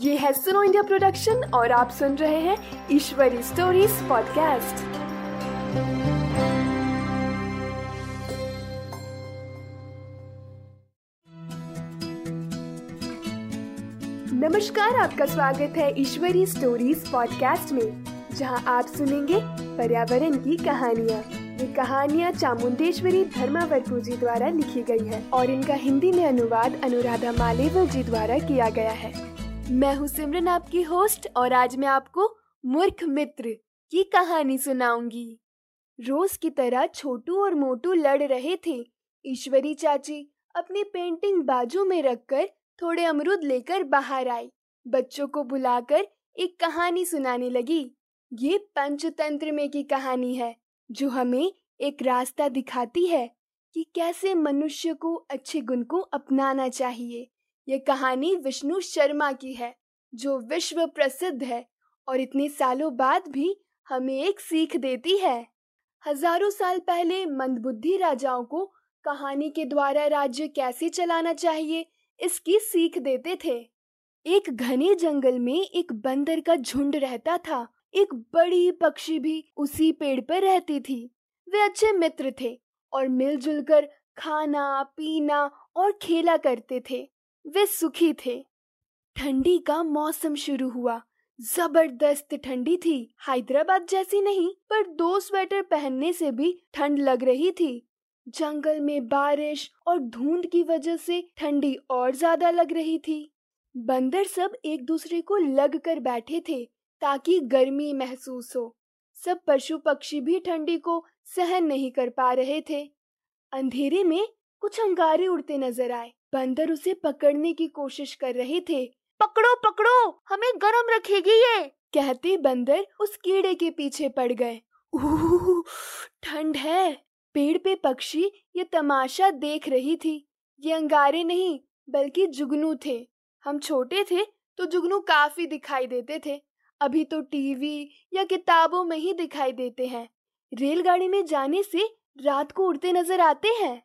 ये है सुनो इंडिया प्रोडक्शन और आप सुन रहे हैं ईश्वरी स्टोरीज पॉडकास्ट। नमस्कार, आपका स्वागत है ईश्वरी स्टोरीज पॉडकास्ट में, जहाँ आप सुनेंगे पर्यावरण की कहानियाँ। ये कहानियाँ चामुंडेश्वरी धर्मावरपू जी द्वारा लिखी गई है और इनका हिंदी में अनुवाद अनुराधा मालेवर जी द्वारा किया गया है। मैं हूँ सिमरन, आपकी होस्ट, और आज मैं आपको मूर्ख मित्र की कहानी सुनाऊँगी। रोज की तरह छोटू और मोटू लड़ रहे थे। ईश्वरी चाची अपनी पेंटिंग बाजू में रखकर थोड़े अमरूद लेकर बाहर आई बच्चों को बुलाकर एक कहानी सुनाने लगी। ये पंचतंत्र में की कहानी है, जो हमें एक रास्ता दिखाती है कि कैसे मनुष्य को अच्छे गुण को अपनाना चाहिए। ये कहानी विष्णु शर्मा की है, जो विश्व प्रसिद्ध है और इतने सालों बाद भी हमें एक सीख देती है। हज़ारों साल पहले मंदबुद्धि राजाओं को कहानी के द्वारा राज्य कैसे चलाना चाहिए, इसकी सीख देते थे। एक घने जंगल में एक बंदर का झुंड रहता था, एक बड़ी पक्षी भी उसी पेड़ पर रहती थी। वे अच्छे मित्र थे और मिलजुल कर खाना, पीना और खेला करते थे। वे सुखी थे। ठंडी का मौसम शुरू हुआ। ज़बरदस्त ठंडी थी। हैदराबाद जैसी नहीं, पर दो स्वेटर पहनने से भी ठंड लग रही थी। जंगल में बारिश और धुंध की वजह से ठंडी और ज़्यादा लग रही थी। बंदर सब एक दूसरे को लग कर बैठे थे, ताकि गर्मी महसूस हो। सब पशु पक्षी भी ठंडी को सहन नहीं कर पा रहे थे। अंधेरे में कुछ अंगारे उड़ते नज़र आए। बंदर उसे पकड़ने की कोशिश कर रहे थे। पकड़ो पकड़ो हमें गरम रखेगी ये। कहते बंदर उस कीड़े के पीछे पड़ गए। ठंड है। पेड़ पे पक्षी ये तमाशा देख रही थी। ये अंगारे नहीं बल्कि जुगनू थे। हम छोटे थे तो जुगनू काफ़ी दिखाई देते थे। अभी तो टीवी या किताबों में ही दिखाई देते हैं। रेलगाड़ी में जाने से रात को उड़ते नज़र आते हैं।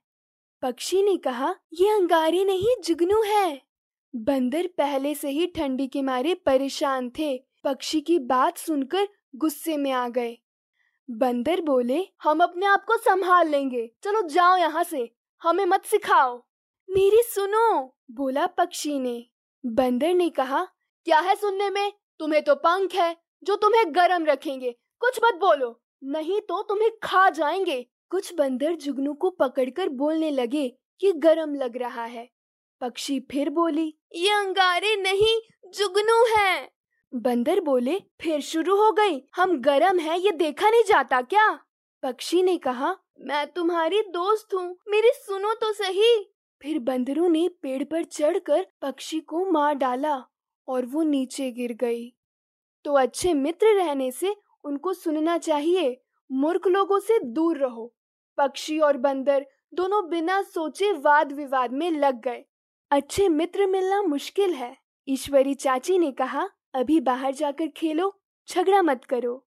पक्षी ने कहा, ये अंगारे नहीं, जुगनू है। बंदर पहले से ही ठंडी के मारे परेशान थे। पक्षी की बात सुनकर गुस्से में आ गए। बंदर बोले, हम अपने आप को संभाल लेंगे। चलो जाओ यहाँ से। हमें मत सिखाओ। मेरी सुनो! बोला पक्षी ने। बंदर ने कहा, क्या है सुनने में? तुम्हें तो पंख है, जो तुम्हें गर्म रखेंगे। कुछ मत बोलो। नहीं तो तुम्हें खा जाएँगे। कुछ बंदर जुगनू को पकड़कर बोलने लगे कि गरम लग रहा है। पक्षी फिर बोली, ये अंगारे नहीं, जुगनू है। बंदर बोले, फिर शुरू हो गई, हम गरम है, ये देखा नहीं जाता क्या? पक्षी ने कहा, मैं तुम्हारी दोस्त हूँ, मेरी सुनो तो सही। फिर बंदरों ने पेड़ पर चढ़कर पक्षी को मार डाला और वो नीचे गिर गई। तो अच्छे मित्र रहने से उनको सुनना चाहिए, मूर्ख लोगों से दूर रहो। पक्षी और बंदर दोनों बिना सोचे वाद विवाद में लग गए। अच्छे मित्र मिलना मुश्किल है। ईश्वरी चाची ने कहा, अभी बाहर जाकर खेलो, झगड़ा मत करो।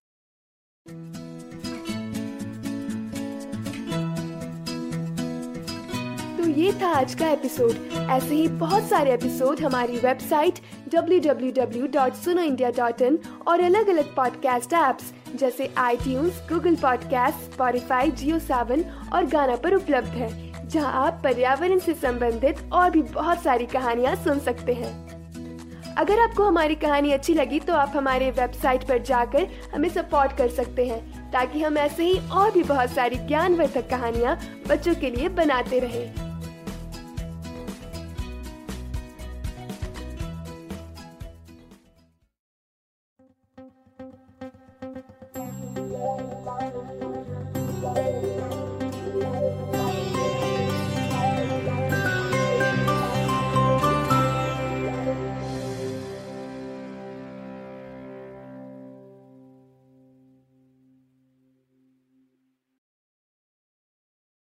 तो ये था आज का एपिसोड। ऐसे ही बहुत सारे एपिसोड हमारी वेबसाइट www.sunoindia.in और अलग अलग पॉडकास्ट ऐप्स जैसे I Google podcast Spotify Jio Saavn और गाना पर उपलब्ध है, जहाँ आप पर्यावरण से संबंधित और भी बहुत सारी कहानियाँ सुन सकते हैं अगर आपको हमारी कहानी अच्छी लगी तो आप हमारे वेबसाइट पर जाकर हमें सपोर्ट कर सकते हैं, ताकि हम ऐसे ही और भी बहुत सारी ज्ञानवर्धक कहानियाँ बच्चों के लिए बनाते रहें।